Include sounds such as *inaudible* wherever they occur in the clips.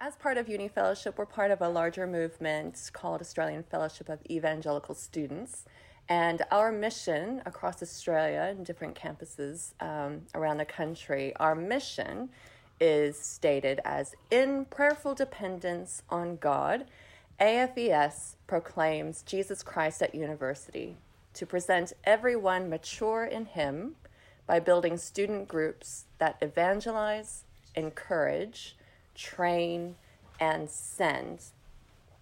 as part of Uni Fellowship, we're part of a larger movement called Australian Fellowship of Evangelical Students. And our mission across Australia and different campuses um, around the country, our mission is stated as in prayerful dependence on God, AFES proclaims Jesus Christ at university to present everyone mature in Him by building student groups that evangelize, encourage, train, and send.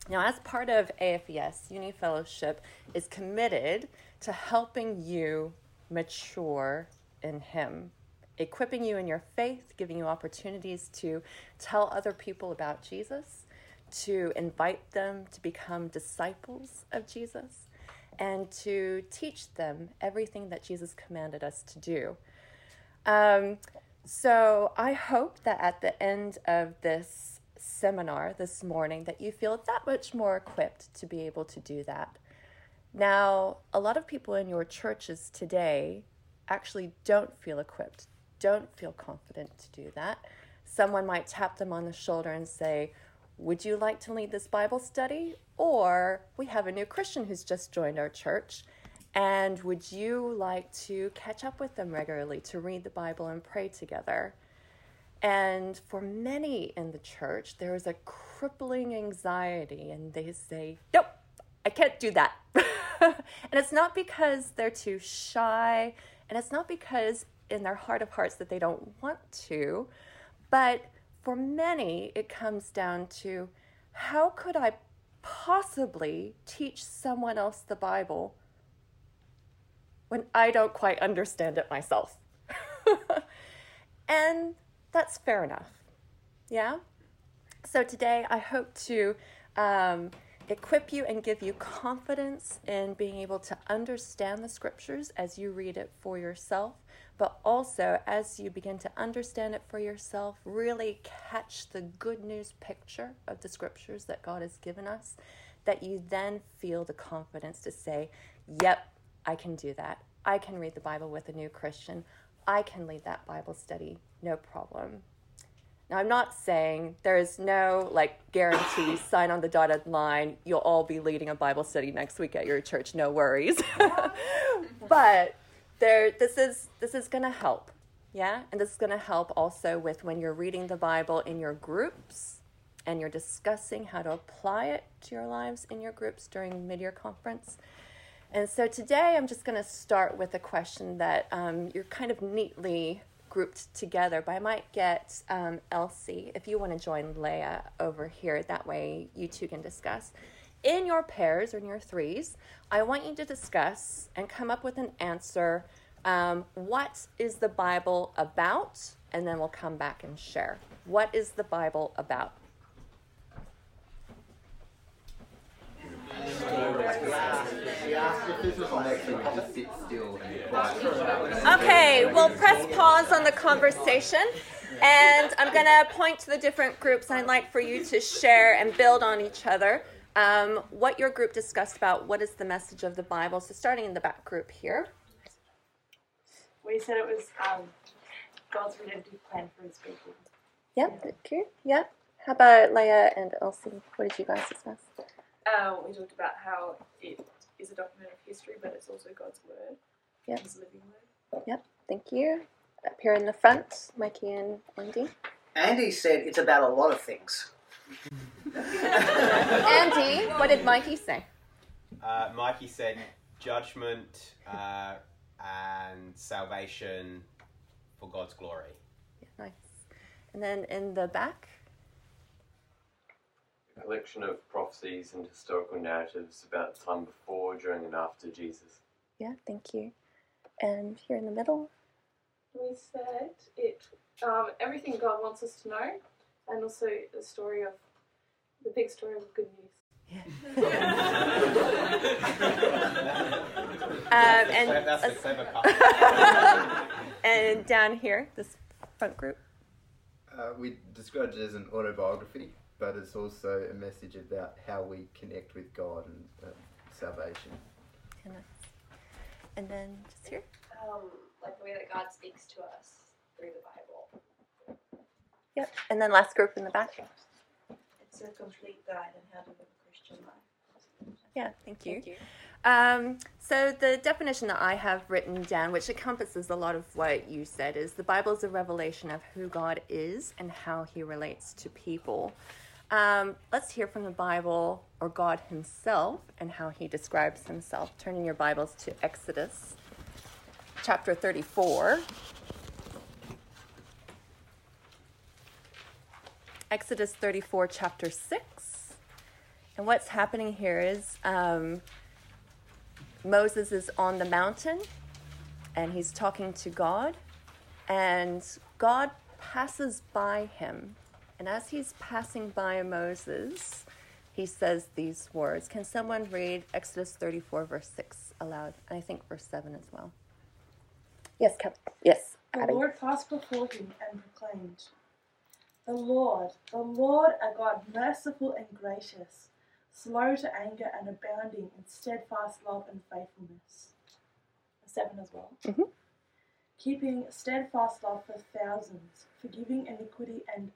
Now, as part of AFES, Uni Fellowship is committed to helping you mature in Him, equipping you in your faith, giving you opportunities to tell other people about Jesus, to invite them to become disciples of Jesus, and to teach them everything that Jesus commanded us to do. Um, so I hope that at the end of this seminar this morning that you feel that much more equipped to be able to do that. Now, a lot of people in your churches today actually don't feel equipped, don't feel confident to do that. Someone might tap them on the shoulder and say, Would you like to lead this Bible study? Or we have a new Christian who's just joined our church. And would you like to catch up with them regularly to read the Bible and pray together? And for many in the church, there is a crippling anxiety, and they say, Nope, I can't do that. *laughs* and it's not because they're too shy, and it's not because in their heart of hearts that they don't want to, but for many, it comes down to how could I possibly teach someone else the Bible when I don't quite understand it myself? *laughs* and that's fair enough. Yeah? So today I hope to um, equip you and give you confidence in being able to understand the scriptures as you read it for yourself, but also as you begin to understand it for yourself, really catch the good news picture of the scriptures that God has given us, that you then feel the confidence to say, Yep, I can do that. I can read the Bible with a new Christian. I can lead that Bible study, no problem. Now, I'm not saying there is no like guarantee, *coughs* sign on the dotted line, you'll all be leading a Bible study next week at your church, no worries. *laughs* but there, this is this is going to help, yeah, and this is going to help also with when you're reading the Bible in your groups and you're discussing how to apply it to your lives in your groups during mid-year conference. And so today I'm just going to start with a question that um, you're kind of neatly grouped together, but I might get um, Elsie, if you want to join Leah over here, that way you two can discuss. In your pairs or in your threes, I want you to discuss and come up with an answer. Um, what is the Bible about? And then we'll come back and share. What is the Bible about? Okay, we'll press pause on the conversation. And I'm going to point to the different groups I'd like for you to share and build on each other. Um, what your group discussed about what is the message of the Bible. So, starting in the back group here. We said it was um, God's redemptive plan for his people. Yep, thank you. Yep. How about Leah and Elsie? What did you guys discuss? Uh, we talked about how it is a document of history, but it's also God's word. Yep. His living word. Yep, thank you. Up here in the front, Mikey and Andy. Andy said it's about a lot of things. *laughs* Andy, what did Mikey say? Uh, Mikey said judgment uh, and salvation for God's glory. Yeah, nice. And then in the back, A collection of prophecies and historical narratives about the time before, during, and after Jesus. yeah, thank you. And here in the middle, We said it, um, everything God wants us to know, and also the story of the big story of good news. *laughs* um, and That's the clever *laughs* part. and down here, this front group. Uh, we described it as an autobiography, but it's also a message about how we connect with God and uh, salvation. And, that's- and then just here. um, like the way that God speaks to us through the Bible. Yep. And then last group in the back. It's a complete guide on how to live a Christian life. Yeah, thank you. Um, so the definition that I have written down, which encompasses a lot of what you said, is the Bible is a revelation of who God is and how He relates to people. Um, let's hear from the Bible or God Himself and how He describes Himself. Turning your Bibles to Exodus chapter 34. Exodus 34, chapter 6. And what's happening here is um, Moses is on the mountain and he's talking to God, and God passes by him. And as he's passing by Moses, he says these words. Can someone read Exodus 34, verse 6 aloud? And I think verse 7 as well. Yes, Cap- yes. The Abby. Lord passed before him and proclaimed, The Lord, the Lord, a God merciful and gracious, slow to anger and abounding in steadfast love and faithfulness. Seven as well. Mhm. Keeping steadfast love for thousands, forgiving iniquity and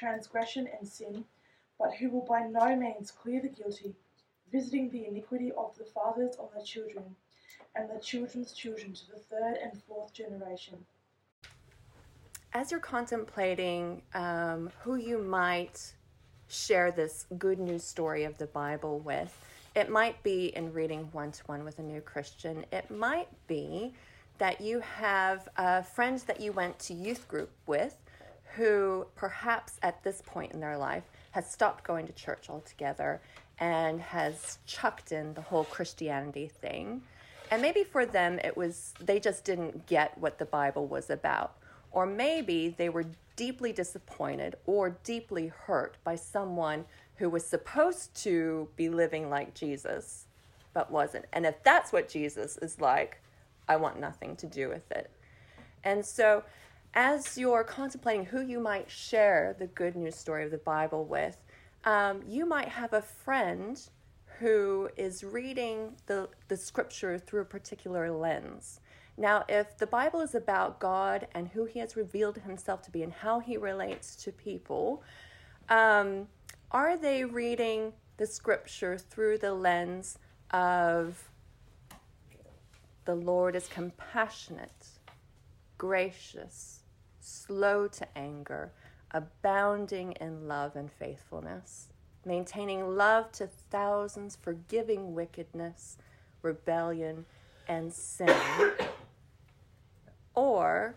transgression and sin, but who will by no means clear the guilty, visiting the iniquity of the fathers on the children, and the children's children to the third and fourth generation. as you're contemplating um, who you might share this good news story of the Bible with, it might be in reading one to one with a new Christian. It might be that you have friends that you went to youth group with who perhaps at this point in their life has stopped going to church altogether and has chucked in the whole Christianity thing. And maybe for them it was they just didn't get what the Bible was about. Or maybe they were deeply disappointed or deeply hurt by someone who was supposed to be living like Jesus but wasn't. And if that's what Jesus is like, I want nothing to do with it. And so, as you're contemplating who you might share the good news story of the Bible with, um, you might have a friend who is reading the, the scripture through a particular lens. Now, if the Bible is about God and who He has revealed Himself to be and how He relates to people, um, are they reading the scripture through the lens of the Lord is compassionate, gracious, slow to anger, abounding in love and faithfulness, maintaining love to thousands, forgiving wickedness, rebellion, and sin? or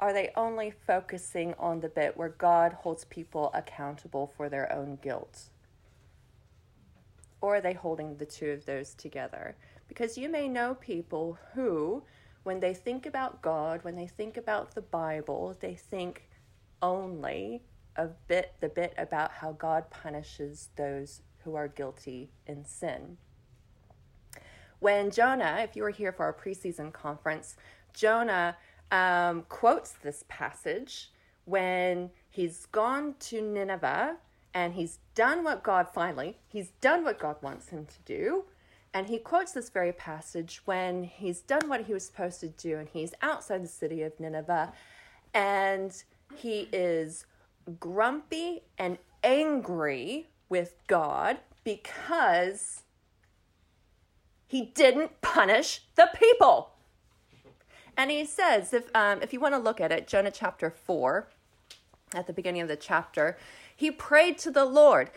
are they only focusing on the bit where God holds people accountable for their own guilt? Or are they holding the two of those together? Because you may know people who, when they think about God, when they think about the Bible, they think only a bit the bit about how God punishes those who are guilty in sin. When Jonah, if you were here for our preseason conference, Jonah um, quotes this passage when he's gone to Nineveh and he's done what God finally, he's done what God wants him to do. And he quotes this very passage when he's done what he was supposed to do and he's outside the city of Nineveh and he is grumpy and angry with God because he didn't punish the people. And he says, if, um, if you want to look at it, Jonah chapter 4, at the beginning of the chapter, he prayed to the Lord,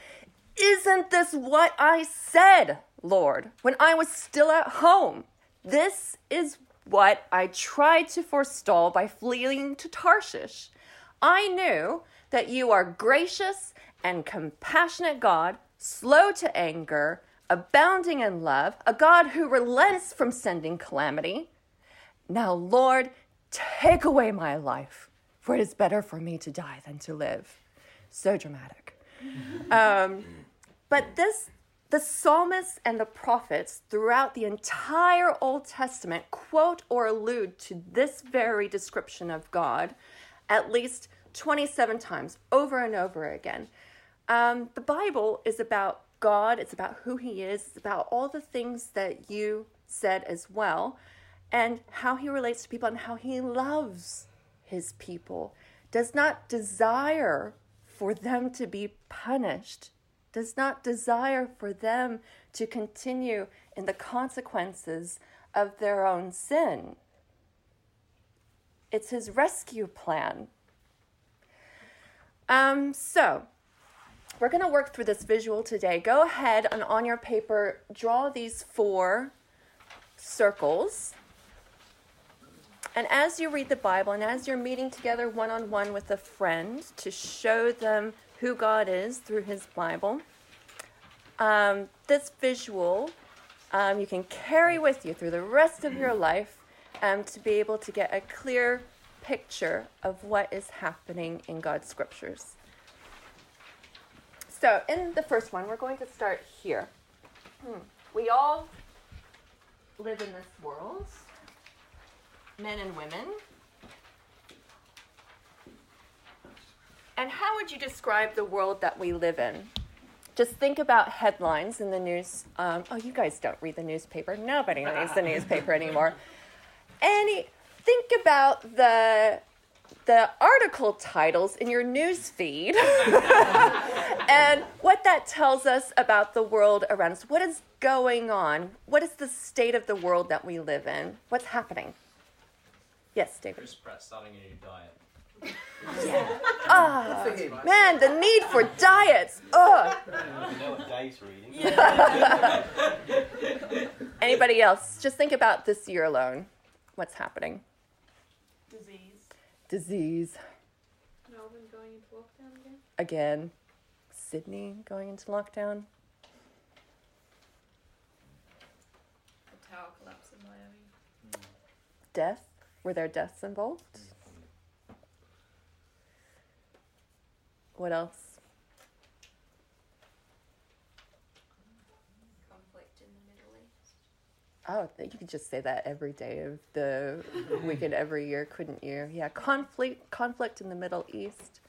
Isn't this what I said, Lord, when I was still at home? This is what I tried to forestall by fleeing to Tarshish. I knew that you are gracious and compassionate God, slow to anger, abounding in love, a God who relents from sending calamity. Now, Lord, take away my life, for it is better for me to die than to live. So dramatic. *laughs* Um, but this, the psalmists and the prophets throughout the entire Old Testament quote or allude to this very description of God at least 27 times over and over again. Um, the Bible is about God, it's about who He is, it's about all the things that you said as well, and how He relates to people and how He loves His people, does not desire for them to be punished, does not desire for them to continue in the consequences of their own sin. It's his rescue plan. Um, so, we're going to work through this visual today. Go ahead and on your paper, draw these four circles. And as you read the Bible and as you're meeting together one on one with a friend to show them who God is through His Bible, um, this visual um, you can carry with you through the rest of your life um, to be able to get a clear picture of what is happening in God's scriptures. So, in the first one, we're going to start here. Hmm. We all live in this world, men and women. And how would you describe the world that we live in? Just think about headlines in the news. Um, oh, you guys don't read the newspaper. Nobody reads the newspaper anymore. Any think about the the article titles in your news feed *laughs* and what that tells us about the world around us. What is going on? What is the state of the world that we live in? What's happening? Yes, David. Starting a new diet. Yeah. Ah, man, the need for diets. Ugh. You know what Dave's *laughs* reading. Anybody else? Just think about this year alone. What's happening? Disease. Disease Melbourne going into lockdown again. again. Sydney going into lockdown. The tower collapse in Miami. Death. Were there deaths involved? What else? Conflict in the Middle East. Oh, you could just say that every day of the weekend, every year, couldn't you? Yeah, conflict, conflict in the Middle East,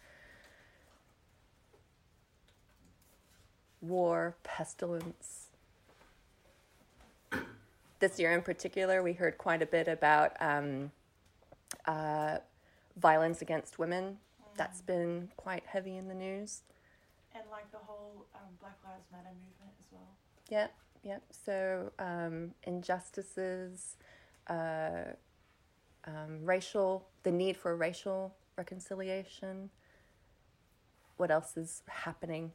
war, pestilence. This year in particular, we heard quite a bit about um, uh, violence against women. That's been quite heavy in the news. And like the whole um, Black Lives Matter movement as well. Yep, yep. So um, injustices, uh, um, racial, the need for racial reconciliation. What else is happening?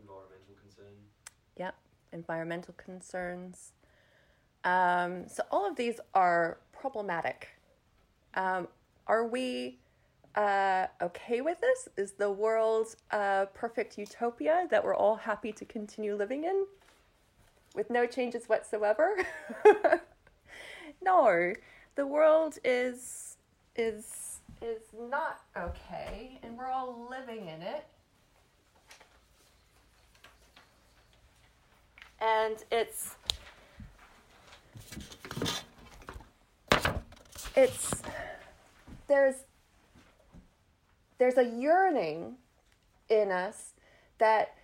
Environmental concern. Yep, environmental concerns. Um, so all of these are problematic. Um, are we uh, okay with this? Is the world a perfect utopia that we're all happy to continue living in with no changes whatsoever? *laughs* no, the world is is is not okay, and we're all living in it. And it's it's there's there's a yearning in us that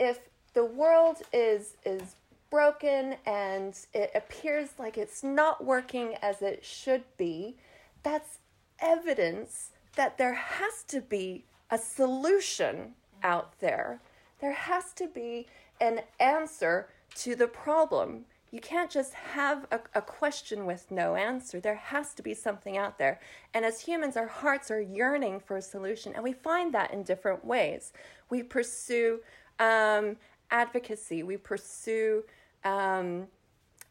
if the world is is broken and it appears like it's not working as it should be that's evidence that there has to be a solution out there. There has to be an answer to the problem you can't just have a, a, question with no answer. There has to be something out there. And as humans, our hearts are yearning for a solution, and we find that in different ways. We pursue um, advocacy, we pursue um,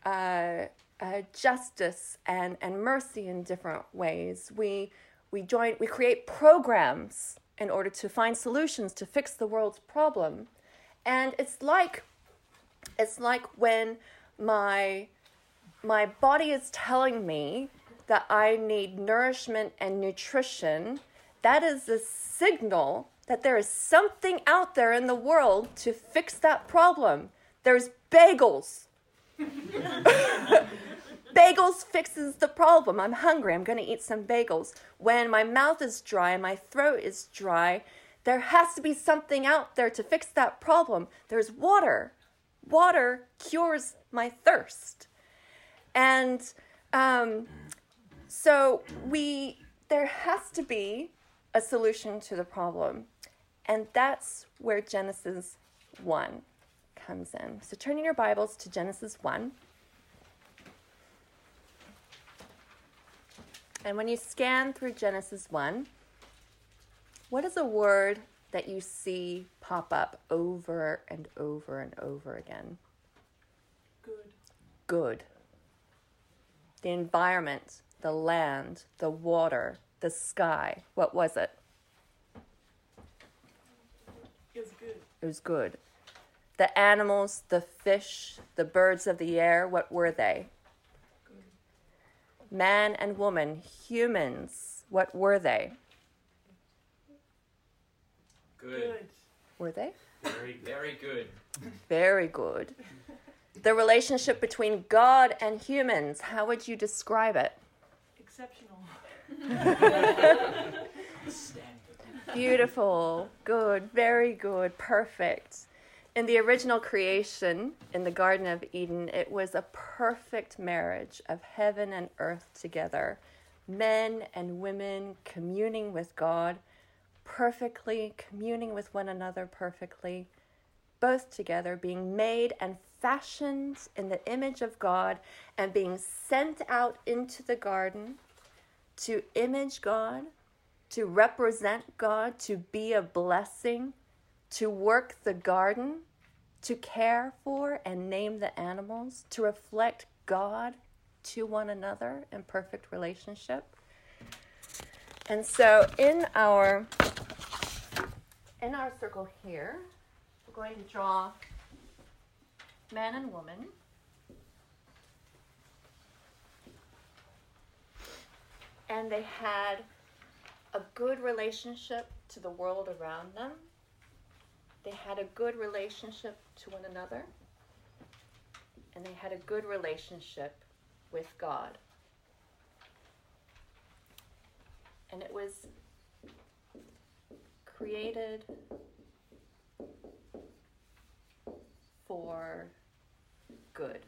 uh, uh, justice and, and mercy in different ways. We, we, join, we create programs in order to find solutions to fix the world's problem. And it's like, it's like when my my body is telling me that I need nourishment and nutrition, that is a signal that there is something out there in the world to fix that problem. There's bagels. *laughs* bagels fixes the problem. I'm hungry. I'm going to eat some bagels. When my mouth is dry and my throat is dry, there has to be something out there to fix that problem. There's water. Water cures my thirst. And um, so we there has to be a solution to the problem. And that's where Genesis 1 comes in. So turn in your Bibles to Genesis 1. And when you scan through Genesis 1, what is a word that you see pop up over and over and over again? Good. Good. The environment, the land, the water, the sky. What was it? It was good. It was good. The animals, the fish, the birds of the air, what were they? Good. Man and woman, humans, what were they? Good. Were they? Very, very good. Very good. The relationship between God and humans, how would you describe it? Exceptional. Beautiful, good, very good, perfect. In the original creation in the Garden of Eden, it was a perfect marriage of heaven and earth together. Men and women communing with God perfectly, communing with one another perfectly, both together, being made and fashioned in the image of God and being sent out into the garden to image God, to represent God, to be a blessing, to work the garden, to care for and name the animals, to reflect God to one another in perfect relationship. And so in our in our circle here, we're going to draw man and woman. And they had a good relationship to the world around them. They had a good relationship to one another. And they had a good relationship with God. And it was created for good.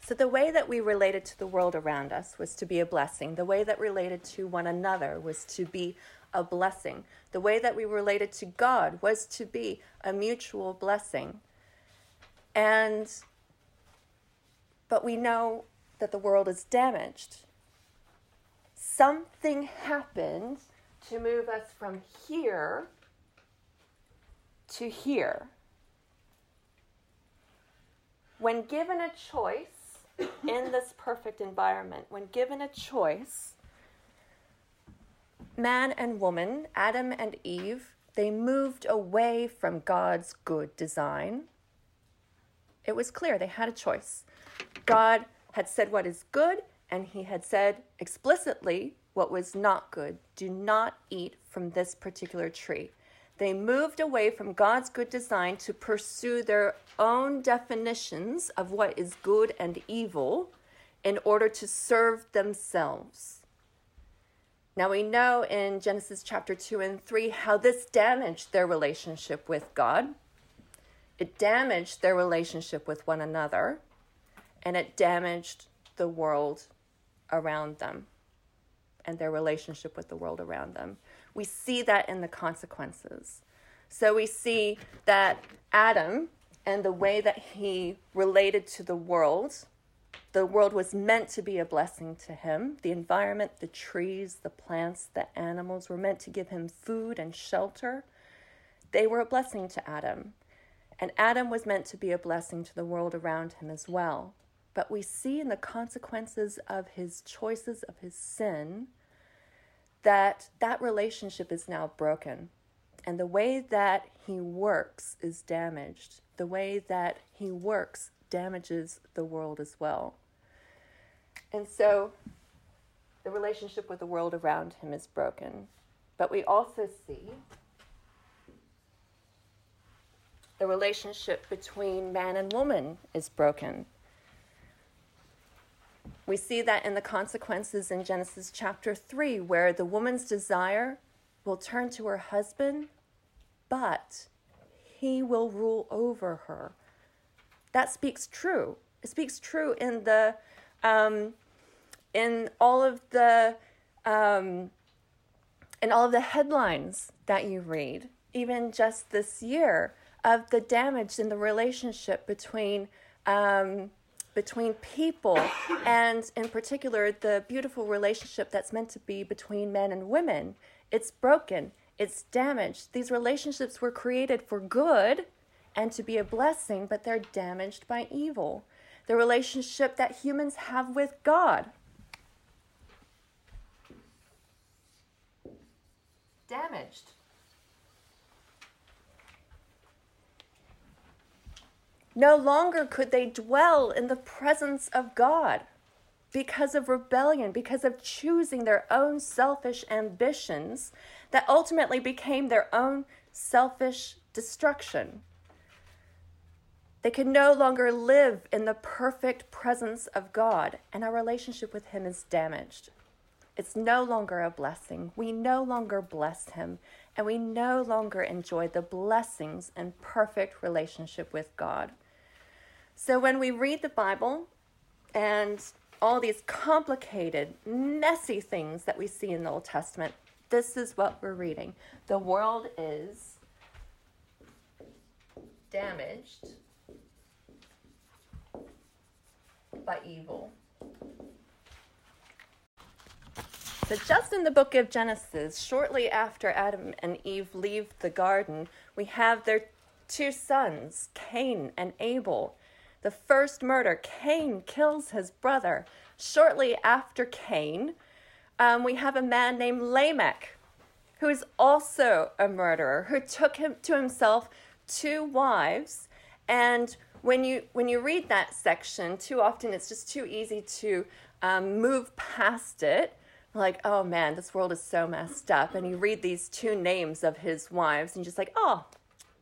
So, the way that we related to the world around us was to be a blessing. The way that related to one another was to be a blessing. The way that we related to God was to be a mutual blessing. And, but we know that the world is damaged. Something happened to move us from here to here. When given a choice in this perfect environment, when given a choice, man and woman, Adam and Eve, they moved away from God's good design. It was clear they had a choice. God had said what is good, and he had said explicitly what was not good. Do not eat from this particular tree. They moved away from God's good design to pursue their own definitions of what is good and evil in order to serve themselves. Now we know in Genesis chapter 2 and 3 how this damaged their relationship with God. It damaged their relationship with one another, and it damaged the world around them and their relationship with the world around them. We see that in the consequences. So we see that Adam and the way that he related to the world, the world was meant to be a blessing to him. The environment, the trees, the plants, the animals were meant to give him food and shelter. They were a blessing to Adam. And Adam was meant to be a blessing to the world around him as well. But we see in the consequences of his choices, of his sin, that that relationship is now broken. And the way that he works is damaged. The way that he works damages the world as well. And so the relationship with the world around him is broken. But we also see the relationship between man and woman is broken. We see that in the consequences in Genesis chapter 3, where the woman's desire will turn to her husband, but he will rule over her. That speaks true. It speaks true in the um, in all of the um, in all of the headlines that you read, even just this year, of the damage in the relationship between um, between people, and in particular, the beautiful relationship that's meant to be between men and women. It's broken. It's damaged. These relationships were created for good and to be a blessing, but they're damaged by evil. The relationship that humans have with God. Damaged. No longer could they dwell in the presence of God because of rebellion, because of choosing their own selfish ambitions that ultimately became their own selfish destruction. They could no longer live in the perfect presence of God, and our relationship with Him is damaged. It's no longer a blessing. We no longer bless Him, and we no longer enjoy the blessings and perfect relationship with God. So when we read the Bible and all these complicated, messy things that we see in the Old Testament, this is what we're reading. The world is damaged by evil. So, just in the book of Genesis, shortly after Adam and Eve leave the garden, we have their two sons, Cain and Abel. The first murder, Cain kills his brother. Shortly after Cain, um, we have a man named Lamech, who is also a murderer, who took him to himself two wives. And when you when you read that section, too often it's just too easy to um, move past it. Like, oh man, this world is so messed up. And you read these two names of his wives, and you're just like, oh,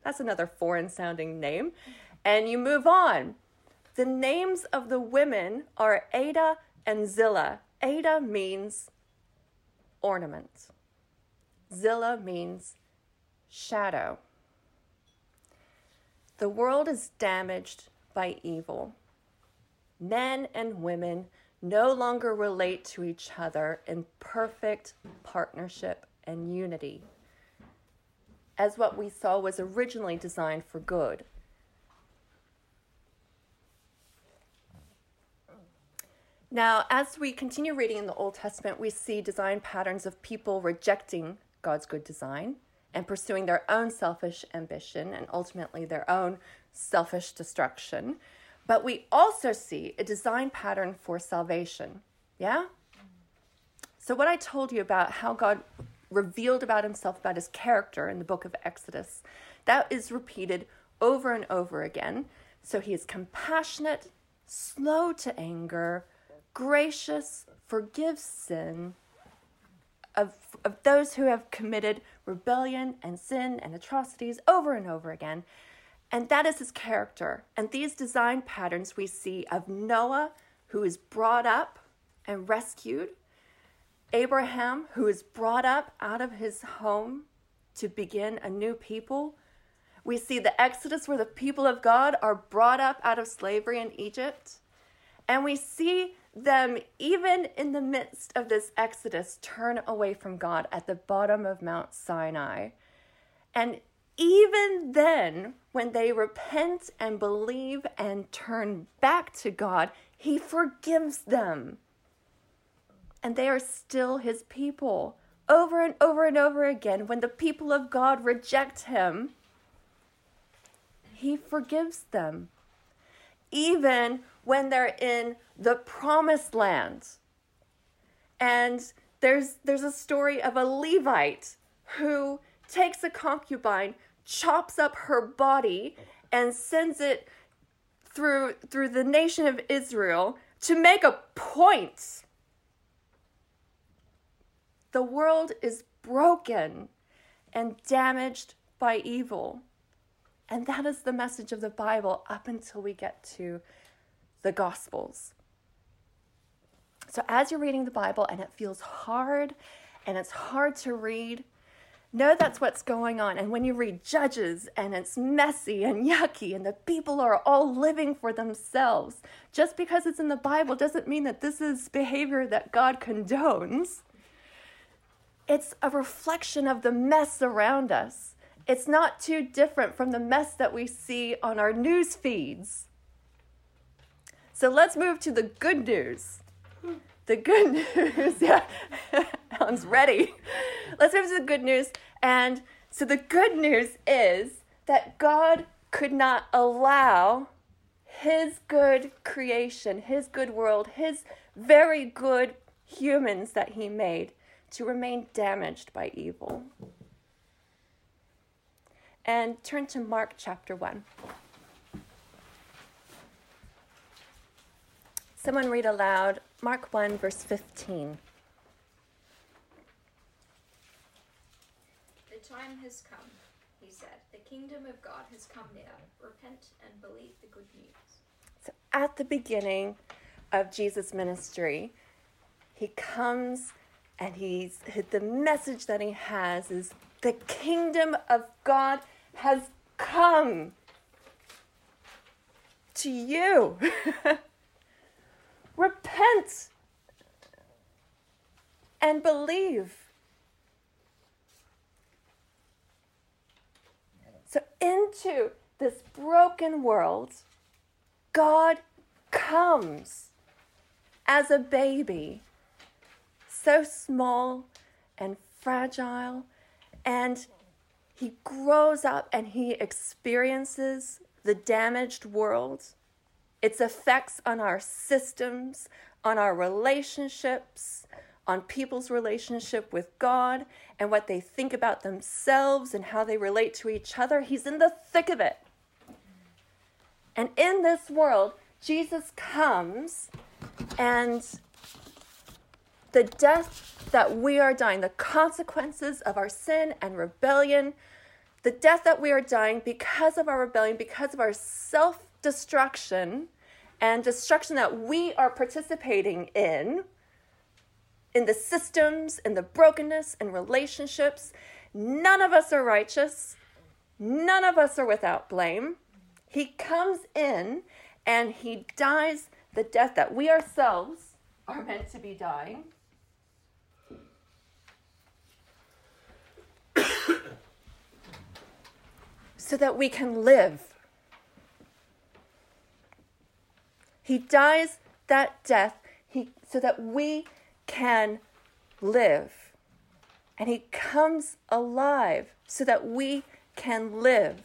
that's another foreign sounding name. And you move on. The names of the women are Ada and Zillah. Ada means ornament, Zillah means shadow. The world is damaged by evil. Men and women no longer relate to each other in perfect partnership and unity, as what we saw was originally designed for good. Now, as we continue reading in the Old Testament, we see design patterns of people rejecting God's good design and pursuing their own selfish ambition and ultimately their own selfish destruction. But we also see a design pattern for salvation. Yeah? So, what I told you about how God revealed about himself, about his character in the book of Exodus, that is repeated over and over again. So, he is compassionate, slow to anger gracious, forgives sin of, of those who have committed rebellion and sin and atrocities over and over again. And that is his character. And these design patterns we see of Noah, who is brought up and rescued, Abraham, who is brought up out of his home to begin a new people. We see the Exodus, where the people of God are brought up out of slavery in Egypt. And we see them, even in the midst of this exodus, turn away from God at the bottom of Mount Sinai. And even then, when they repent and believe and turn back to God, He forgives them. And they are still His people. Over and over and over again, when the people of God reject Him, He forgives them. Even when they're in the promised land. And there's there's a story of a Levite who takes a concubine, chops up her body and sends it through through the nation of Israel to make a point. The world is broken and damaged by evil. And that is the message of the Bible up until we get to the Gospels. So, as you're reading the Bible and it feels hard and it's hard to read, know that's what's going on. And when you read Judges and it's messy and yucky and the people are all living for themselves, just because it's in the Bible doesn't mean that this is behavior that God condones. It's a reflection of the mess around us. It's not too different from the mess that we see on our news feeds. So let's move to the good news. The good *laughs* news, yeah, *laughs* Ellen's ready. Let's move to the good news. And so the good news is that God could not allow his good creation, his good world, his very good humans that he made to remain damaged by evil. And turn to Mark chapter 1. Someone read aloud Mark 1, verse 15. The time has come, he said. The kingdom of God has come near. Repent and believe the good news. So at the beginning of Jesus' ministry, he comes and he's the message that he has is the kingdom of God has come to you. *laughs* Repent and believe. So, into this broken world, God comes as a baby, so small and fragile, and he grows up and he experiences the damaged world, its effects on our systems, on our relationships, on people's relationship with God, and what they think about themselves and how they relate to each other. He's in the thick of it. And in this world, Jesus comes and the death that we are dying, the consequences of our sin and rebellion, the death that we are dying because of our rebellion, because of our self destruction and destruction that we are participating in, in the systems, in the brokenness, in relationships. None of us are righteous. None of us are without blame. He comes in and he dies the death that we ourselves are meant to be dying. *coughs* so that we can live. He dies that death he, so that we can live. And he comes alive so that we can live.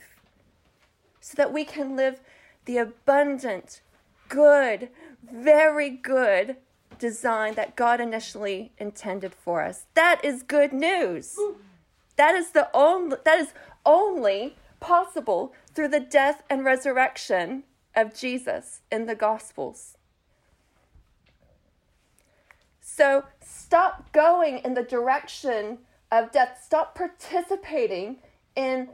So that we can live the abundant, good, very good design that God initially intended for us. That is good news. That is the only that is only possible through the death and resurrection of Jesus in the gospels. So stop going in the direction of death. Stop participating in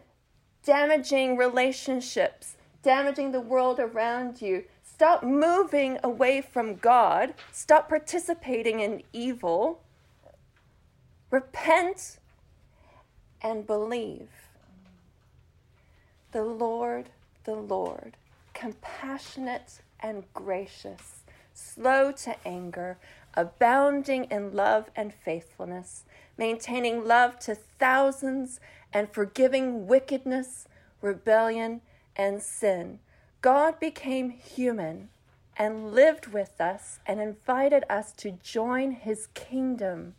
damaging relationships, damaging the world around you. Stop moving away from God. Stop participating in evil. Repent and believe. The Lord, the Lord, compassionate and gracious, slow to anger, abounding in love and faithfulness, maintaining love to thousands, and forgiving wickedness, rebellion, and sin. God became human and lived with us and invited us to join his kingdom,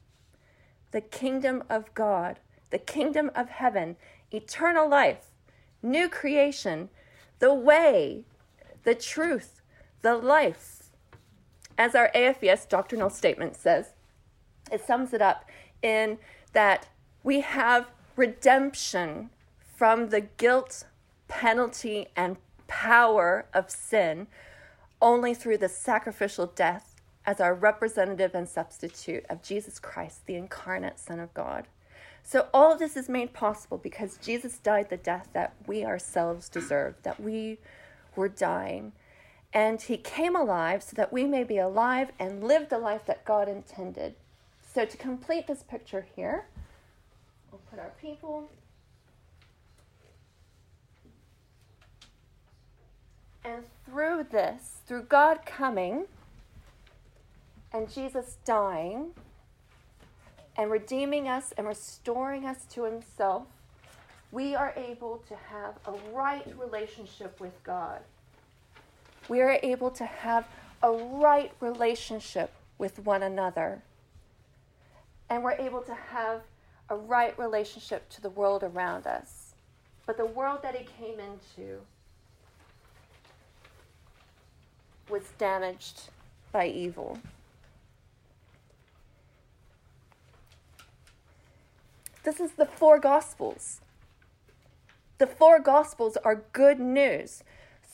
the kingdom of God, the kingdom of heaven, eternal life, new creation, the way, the truth, the life as our AFES doctrinal statement says, it sums it up in that we have redemption from the guilt, penalty, and power of sin only through the sacrificial death as our representative and substitute of Jesus Christ, the incarnate Son of God. So, all of this is made possible because Jesus died the death that we ourselves deserved, that we were dying. And he came alive so that we may be alive and live the life that God intended. So, to complete this picture here, we'll put our people. And through this, through God coming and Jesus dying and redeeming us and restoring us to Himself, we are able to have a right relationship with God. We are able to have a right relationship with one another. And we're able to have a right relationship to the world around us. But the world that he came into was damaged by evil. This is the four Gospels. The four Gospels are good news.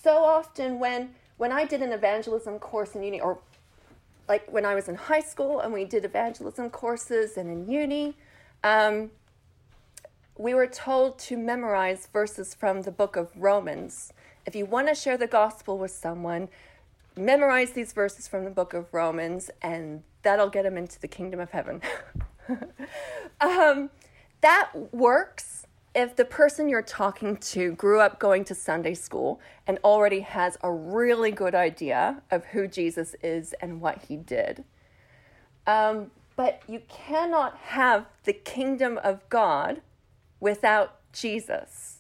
So often, when, when I did an evangelism course in uni, or like when I was in high school and we did evangelism courses and in uni, um, we were told to memorize verses from the book of Romans. If you want to share the gospel with someone, memorize these verses from the book of Romans, and that'll get them into the kingdom of heaven. *laughs* um, that works if the person you're talking to grew up going to Sunday school and already has a really good idea of who Jesus is and what he did. Um, but you cannot have the kingdom of God without Jesus.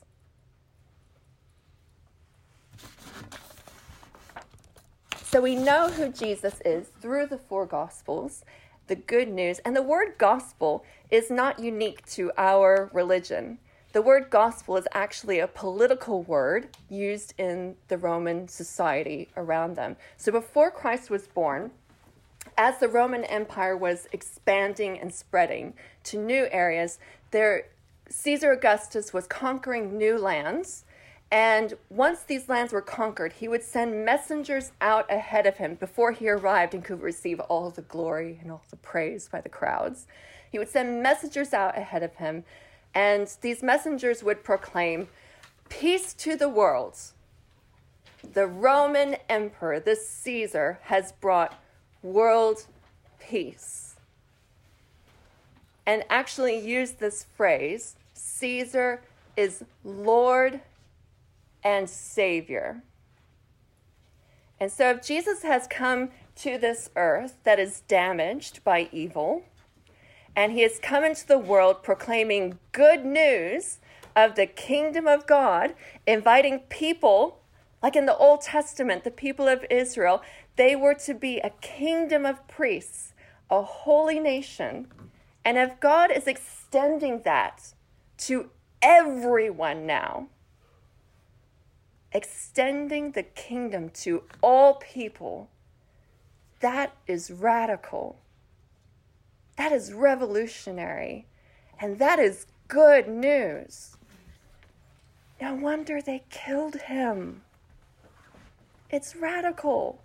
So we know who Jesus is through the four gospels, the good news, and the word gospel is not unique to our religion. The word gospel is actually a political word used in the Roman society around them. So before Christ was born, as the Roman Empire was expanding and spreading to new areas, there Caesar Augustus was conquering new lands. And once these lands were conquered, he would send messengers out ahead of him before he arrived and could receive all the glory and all the praise by the crowds. He would send messengers out ahead of him, and these messengers would proclaim, Peace to the world. The Roman emperor, the Caesar, has brought world peace. And actually use this phrase Caesar is Lord and Savior. And so, if Jesus has come to this earth that is damaged by evil, and he has come into the world proclaiming good news of the kingdom of God, inviting people, like in the Old Testament, the people of Israel, they were to be a kingdom of priests, a holy nation. And if God is extending that to everyone now, extending the kingdom to all people, that is radical. That is revolutionary. And that is good news. No wonder they killed him. It's radical.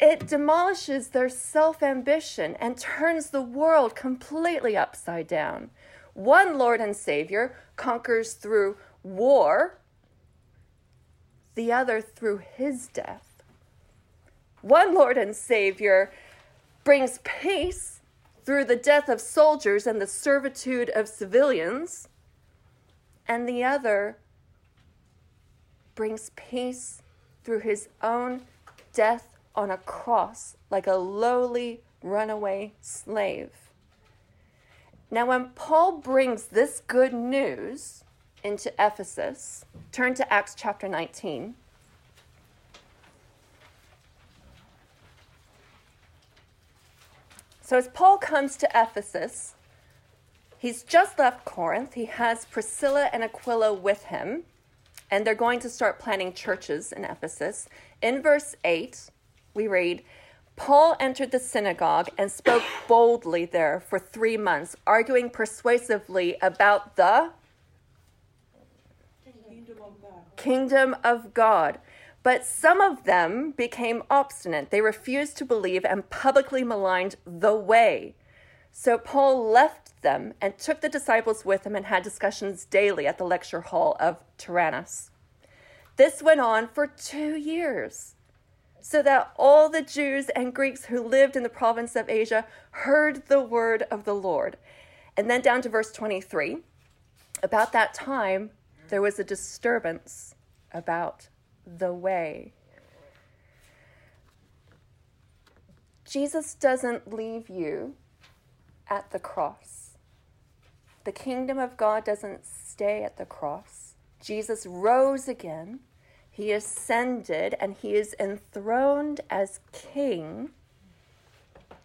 It demolishes their self ambition and turns the world completely upside down. One Lord and Savior conquers through war, the other through his death. One Lord and Savior brings peace through the death of soldiers and the servitude of civilians, and the other brings peace through his own death on a cross like a lowly runaway slave. Now, when Paul brings this good news into Ephesus, turn to Acts chapter 19. So, as Paul comes to Ephesus, he's just left Corinth. He has Priscilla and Aquila with him, and they're going to start planting churches in Ephesus. In verse 8, we read, Paul entered the synagogue and spoke boldly there for three months, arguing persuasively about the Kingdom of God. Kingdom of God. But some of them became obstinate. They refused to believe and publicly maligned the way. So Paul left them and took the disciples with him and had discussions daily at the lecture hall of Tyrannus. This went on for two years, so that all the Jews and Greeks who lived in the province of Asia heard the word of the Lord. And then down to verse 23. About that time, there was a disturbance about the way. Jesus doesn't leave you at the cross. The kingdom of God doesn't stay at the cross. Jesus rose again. He ascended and he is enthroned as king.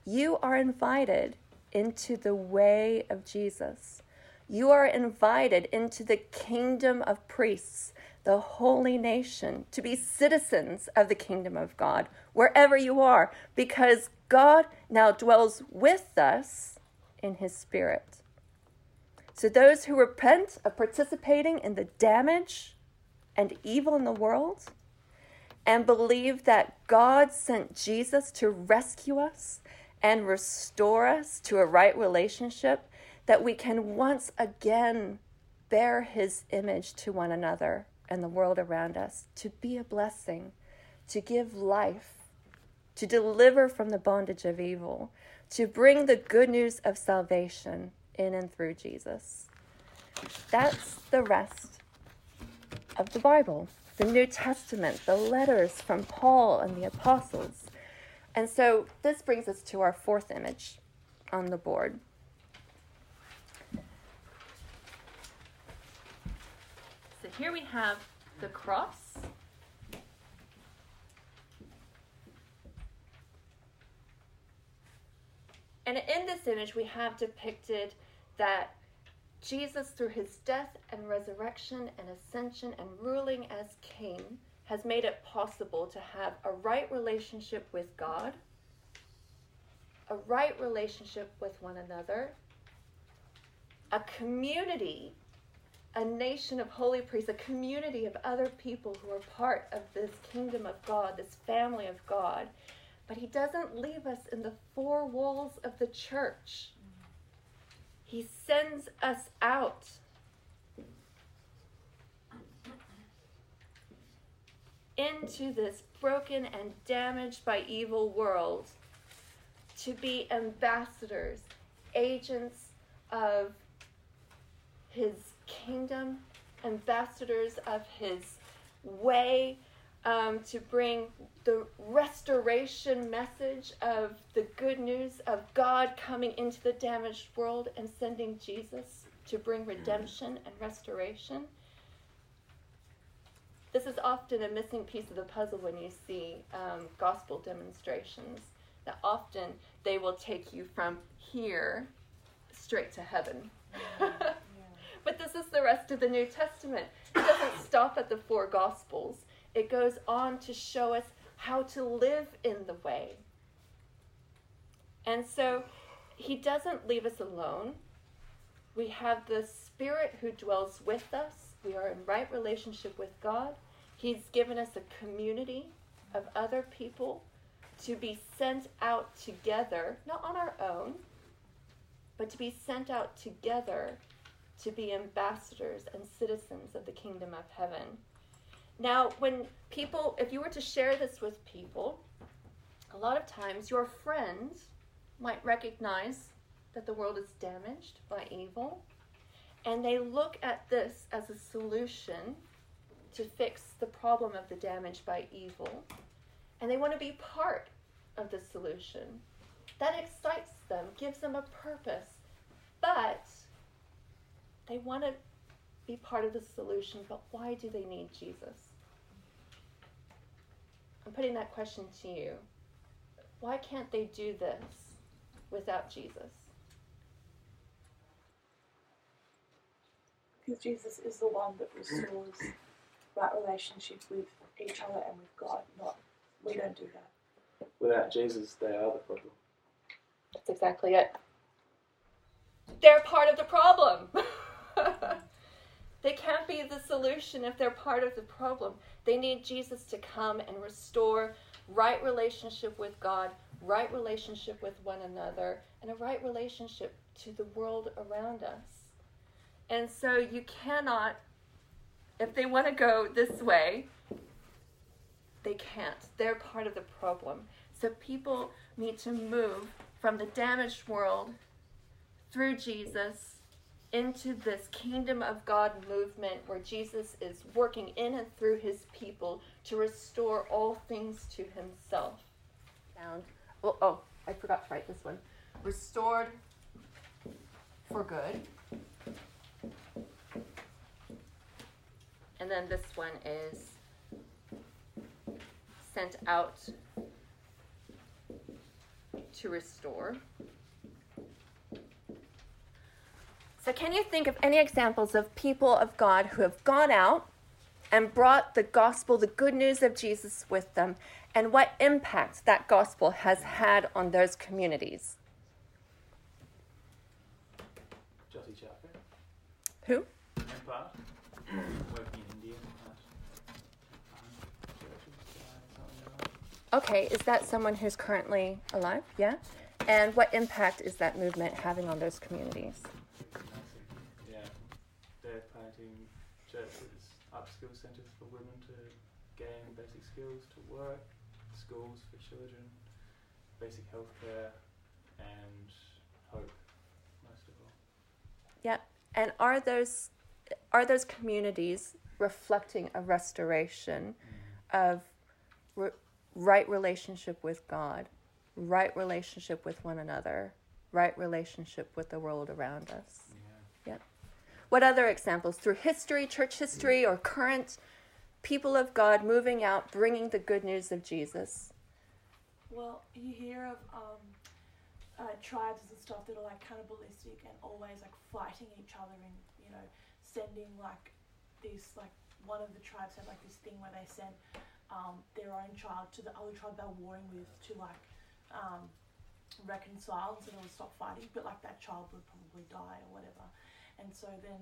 You are invited into the way of Jesus. You are invited into the kingdom of priests, the holy nation, to be citizens of the kingdom of God, wherever you are, because God now dwells with us in his spirit. So, those who repent of participating in the damage and evil in the world and believe that God sent Jesus to rescue us and restore us to a right relationship, that we can once again bear his image to one another and the world around us, to be a blessing, to give life, to deliver from the bondage of evil, to bring the good news of salvation in and through Jesus. That's the rest of the Bible, the New Testament, the letters from Paul and the apostles. And so this brings us to our fourth image on the board. Here we have the cross. And in this image, we have depicted that Jesus, through his death and resurrection and ascension and ruling as king, has made it possible to have a right relationship with God, a right relationship with one another, a community, a nation of holy priests, a community of other people who are part of this kingdom of God, this family of God. But he doesn't leave us in the four walls of the church. He sends us out. Into this broken and damaged by evil world to be ambassadors, agents of his kingdom, ambassadors of his way, um, to bring the restoration message of the good news of God coming into the damaged world and sending Jesus to bring redemption and restoration. This is often a missing piece of the puzzle when you see um, gospel demonstrations. That often they will take you from here straight to heaven. *laughs* but this is the rest of the New Testament. It doesn't stop at the four gospels it goes on to show us how to live in the way. And so he doesn't leave us alone. We have the Spirit who dwells with us. We are in right relationship with God. He's given us a community of other people to be sent out together, not on our own, but to be sent out together to be ambassadors and citizens of the kingdom of heaven. Now, when people, if you were to share this with people, a lot of times your friends might recognize that the world is damaged by evil, and they look at this as a solution to fix the problem of the damage by evil, and they want to be part of the solution. That excites them, gives them a purpose, but they want to be part of the solution, but why do they need Jesus? I'm putting that question to you. Why can't they do this without Jesus? Because Jesus is the one that restores right relationship with each other and with God. Not we don't do that. Without Jesus, they are the problem. That's exactly it. They're part of the problem. *laughs* they can't be the solution if they're part of the problem. They need Jesus to come and restore right relationship with God, right relationship with one another, and a right relationship to the world around us. And so you cannot, if they want to go this way, they can't. They're part of the problem. So people need to move from the damaged world through Jesus into this kingdom of God movement where Jesus is working in and through his people to restore all things to himself. Found. Well, oh, I forgot to write this one. Restored for good. And then this one is sent out to restore. So, can you think of any examples of people of God who have gone out and brought the gospel, the good news of Jesus with them, and what impact that gospel has had on those communities? Jotty Chapter. Who? In part. Working in India at churches, something like that. Okay, is that someone who's currently alive? Yeah? And what impact is that movement having on those communities? Massive. Yeah. They're planting churches, upskill centres for women to gain basic skills to work, schools for children, basic healthcare, and hope, most of all. Yep. And are those are those communities reflecting a restoration mm. of re- right relationship with God, right relationship with one another, right relationship with the world around us? Yeah. What other examples through history, church history, or current people of God moving out, bringing the good news of Jesus? Well, you hear of um, uh, tribes and stuff that are like cannibalistic and always like fighting each other and you know sending like these like one of the tribes had like this thing where they sent um, their own child to the other tribe they were warring with to like um, reconcile and so they would stop fighting, but like that child would probably die or whatever. And so then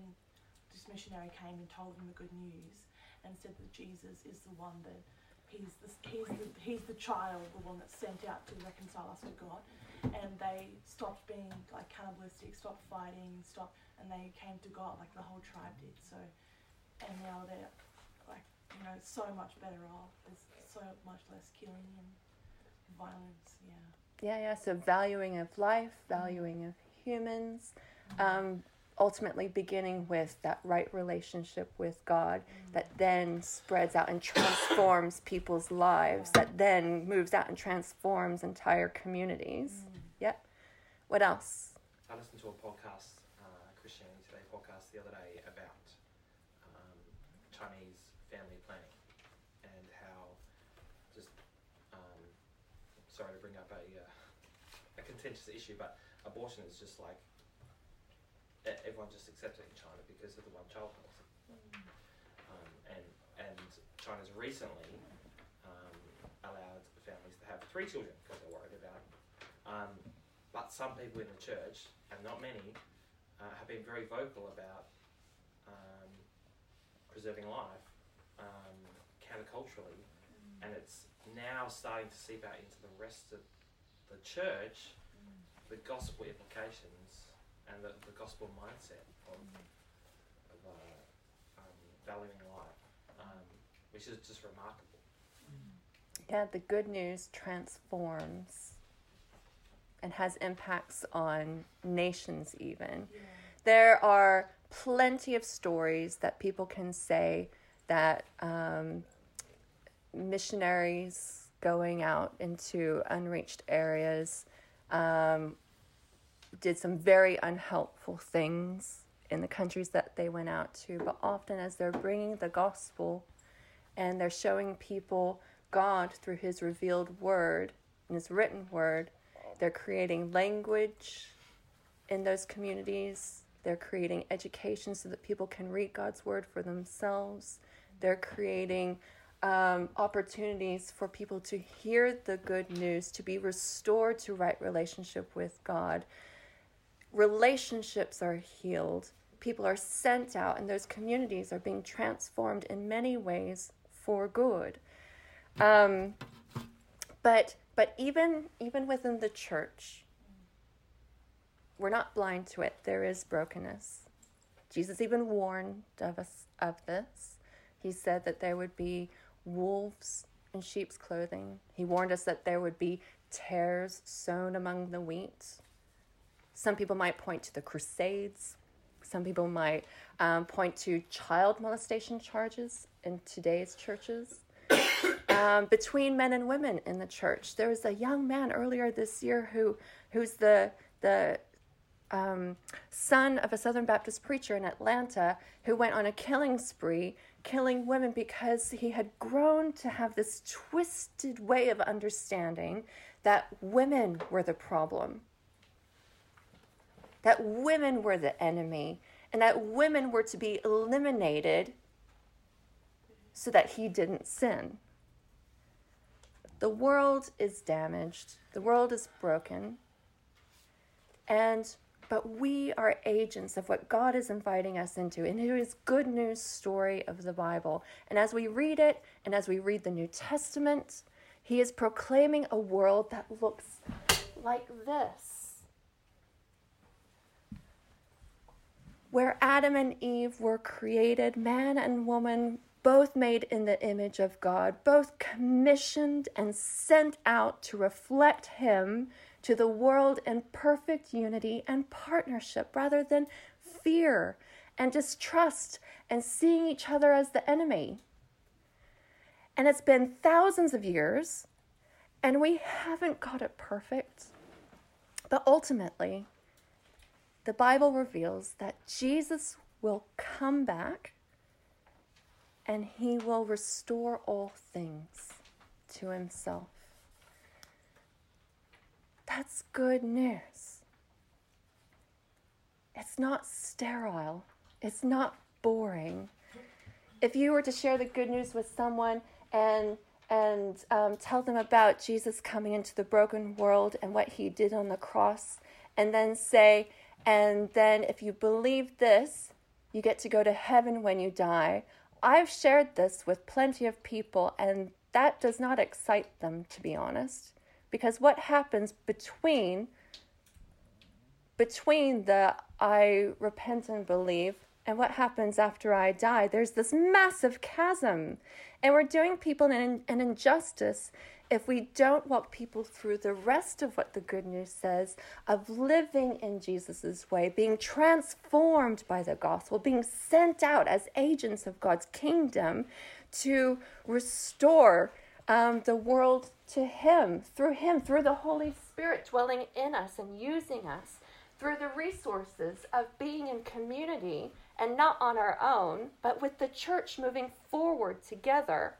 this missionary came and told them the good news and said that Jesus is the one that he's the, he's the, he's the child, the one that's sent out to reconcile us to God. And they stopped being like cannibalistic, stopped fighting, stopped, and they came to God like the whole tribe did. So, and now they're like you know so much better off. There's so much less killing and violence. Yeah. Yeah, yeah. So valuing of life, valuing of humans, um, ultimately beginning with that right relationship with God that then spreads out and transforms *coughs* people's lives, that then moves out and transforms entire communities. Yep. What else? I listened to a podcast, uh, Christianity Today podcast, the other day about um, Chinese family planning and how just um, sorry to bring up a uh, a contentious issue, but abortion is just like everyone just accepts it in China because of the one child policy. Um, and and China's recently um, allowed families to have three children because they're worried about. Um, but some people in the church, and not many, uh, have been very vocal about um, preserving life um, counterculturally, and it's now starting to seep out into the rest of the church the gospel implications and the, the gospel mindset of, of uh, um, valuing life, um, which is just remarkable. Yeah, the good news transforms and has impacts on nations, even. There are plenty of stories that people can say that um, missionaries going out into unreached areas um, did some very unhelpful things in the countries that they went out to. But often, as they're bringing the gospel and they're showing people God through His revealed word and His written word, they're creating language in those communities. They're creating education so that people can read God's word for themselves. They're creating um, opportunities for people to hear the good news, to be restored to right relationship with God. Relationships are healed. People are sent out, and those communities are being transformed in many ways for good. Um, but but even even within the church, we're not blind to it. There is brokenness. Jesus even warned of us of this. He said that there would be wolves in sheep's clothing. He warned us that there would be tares sown among the wheat. Some people might point to the Crusades. Some people might um, point to child molestation charges in today's churches. *coughs* Um, between men and women in the church, there was a young man earlier this year who, who's the the um, son of a Southern Baptist preacher in Atlanta who went on a killing spree, killing women because he had grown to have this twisted way of understanding that women were the problem, that women were the enemy, and that women were to be eliminated so that he didn't sin. The world is damaged, the world is broken. And but we are agents of what God is inviting us into, into His good news story of the Bible. And as we read it, and as we read the New Testament, He is proclaiming a world that looks like this. Where Adam and Eve were created, man and woman, both made in the image of God, both commissioned and sent out to reflect Him to the world in perfect unity and partnership rather than fear and distrust and seeing each other as the enemy. And it's been thousands of years, and we haven't got it perfect. But ultimately, the Bible reveals that Jesus will come back and he will restore all things to himself. That's good news. It's not sterile, it's not boring. If you were to share the good news with someone and and um, tell them about Jesus coming into the broken world and what he did on the cross, and then say, and then if you believe this, you get to go to heaven when you die. I've shared this with plenty of people, and that does not excite them, to be honest. Because what happens between between the I repent and believe and what happens after I die, there's this massive chasm. And we're doing people an, an injustice if we don't walk people through the rest of what the good news says of living in Jesus' way, being transformed by the gospel, being sent out as agents of God's kingdom to restore um, the world to Him, through Him, through the Holy Spirit dwelling in us and using us, through the resources of being in community and not on our own, but with the church moving forward together.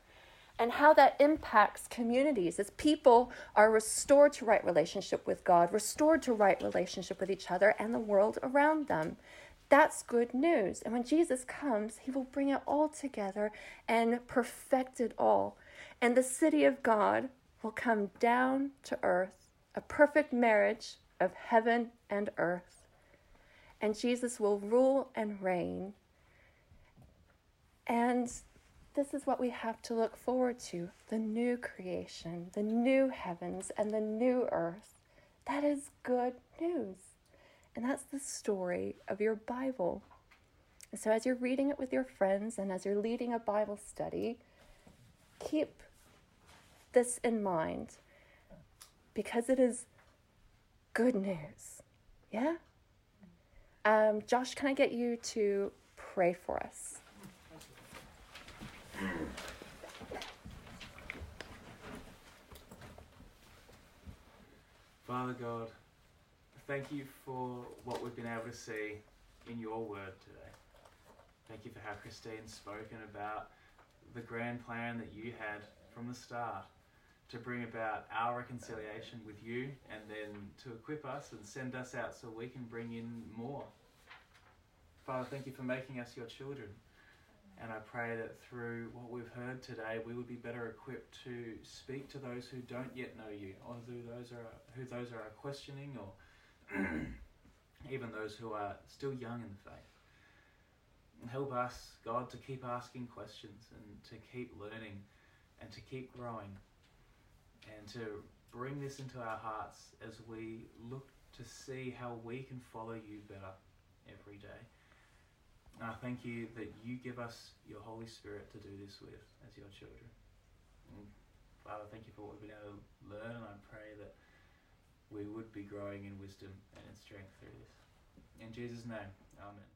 And how that impacts communities as people are restored to right relationship with God, restored to right relationship with each other and the world around them. That's good news. And when Jesus comes, he will bring it all together and perfect it all and the city of God will come down to earth, a perfect marriage of heaven and earth. And Jesus will rule and reign. And this is what we have to look forward to the new creation, the new heavens, and the new earth. That is good news. And that's the story of your Bible. So, as you're reading it with your friends and as you're leading a Bible study, keep this in mind because it is good news. Yeah? Um, Josh, can I get you to pray for us? Hmm. Father God, thank you for what we've been able to see in your word today. Thank you for how Christine's spoken about the grand plan that you had from the start to bring about our reconciliation with you and then to equip us and send us out so we can bring in more. Father, thank you for making us your children. And I pray that through what we've heard today, we would be better equipped to speak to those who don't yet know you, or who those are who those are questioning, or *clears throat* even those who are still young in the faith. Help us, God, to keep asking questions and to keep learning and to keep growing and to bring this into our hearts as we look to see how we can follow you better every day. And I thank you that you give us your Holy Spirit to do this with as your children. And Father, thank you for what we've been able to learn, and I pray that we would be growing in wisdom and in strength through this. In Jesus' name, Amen.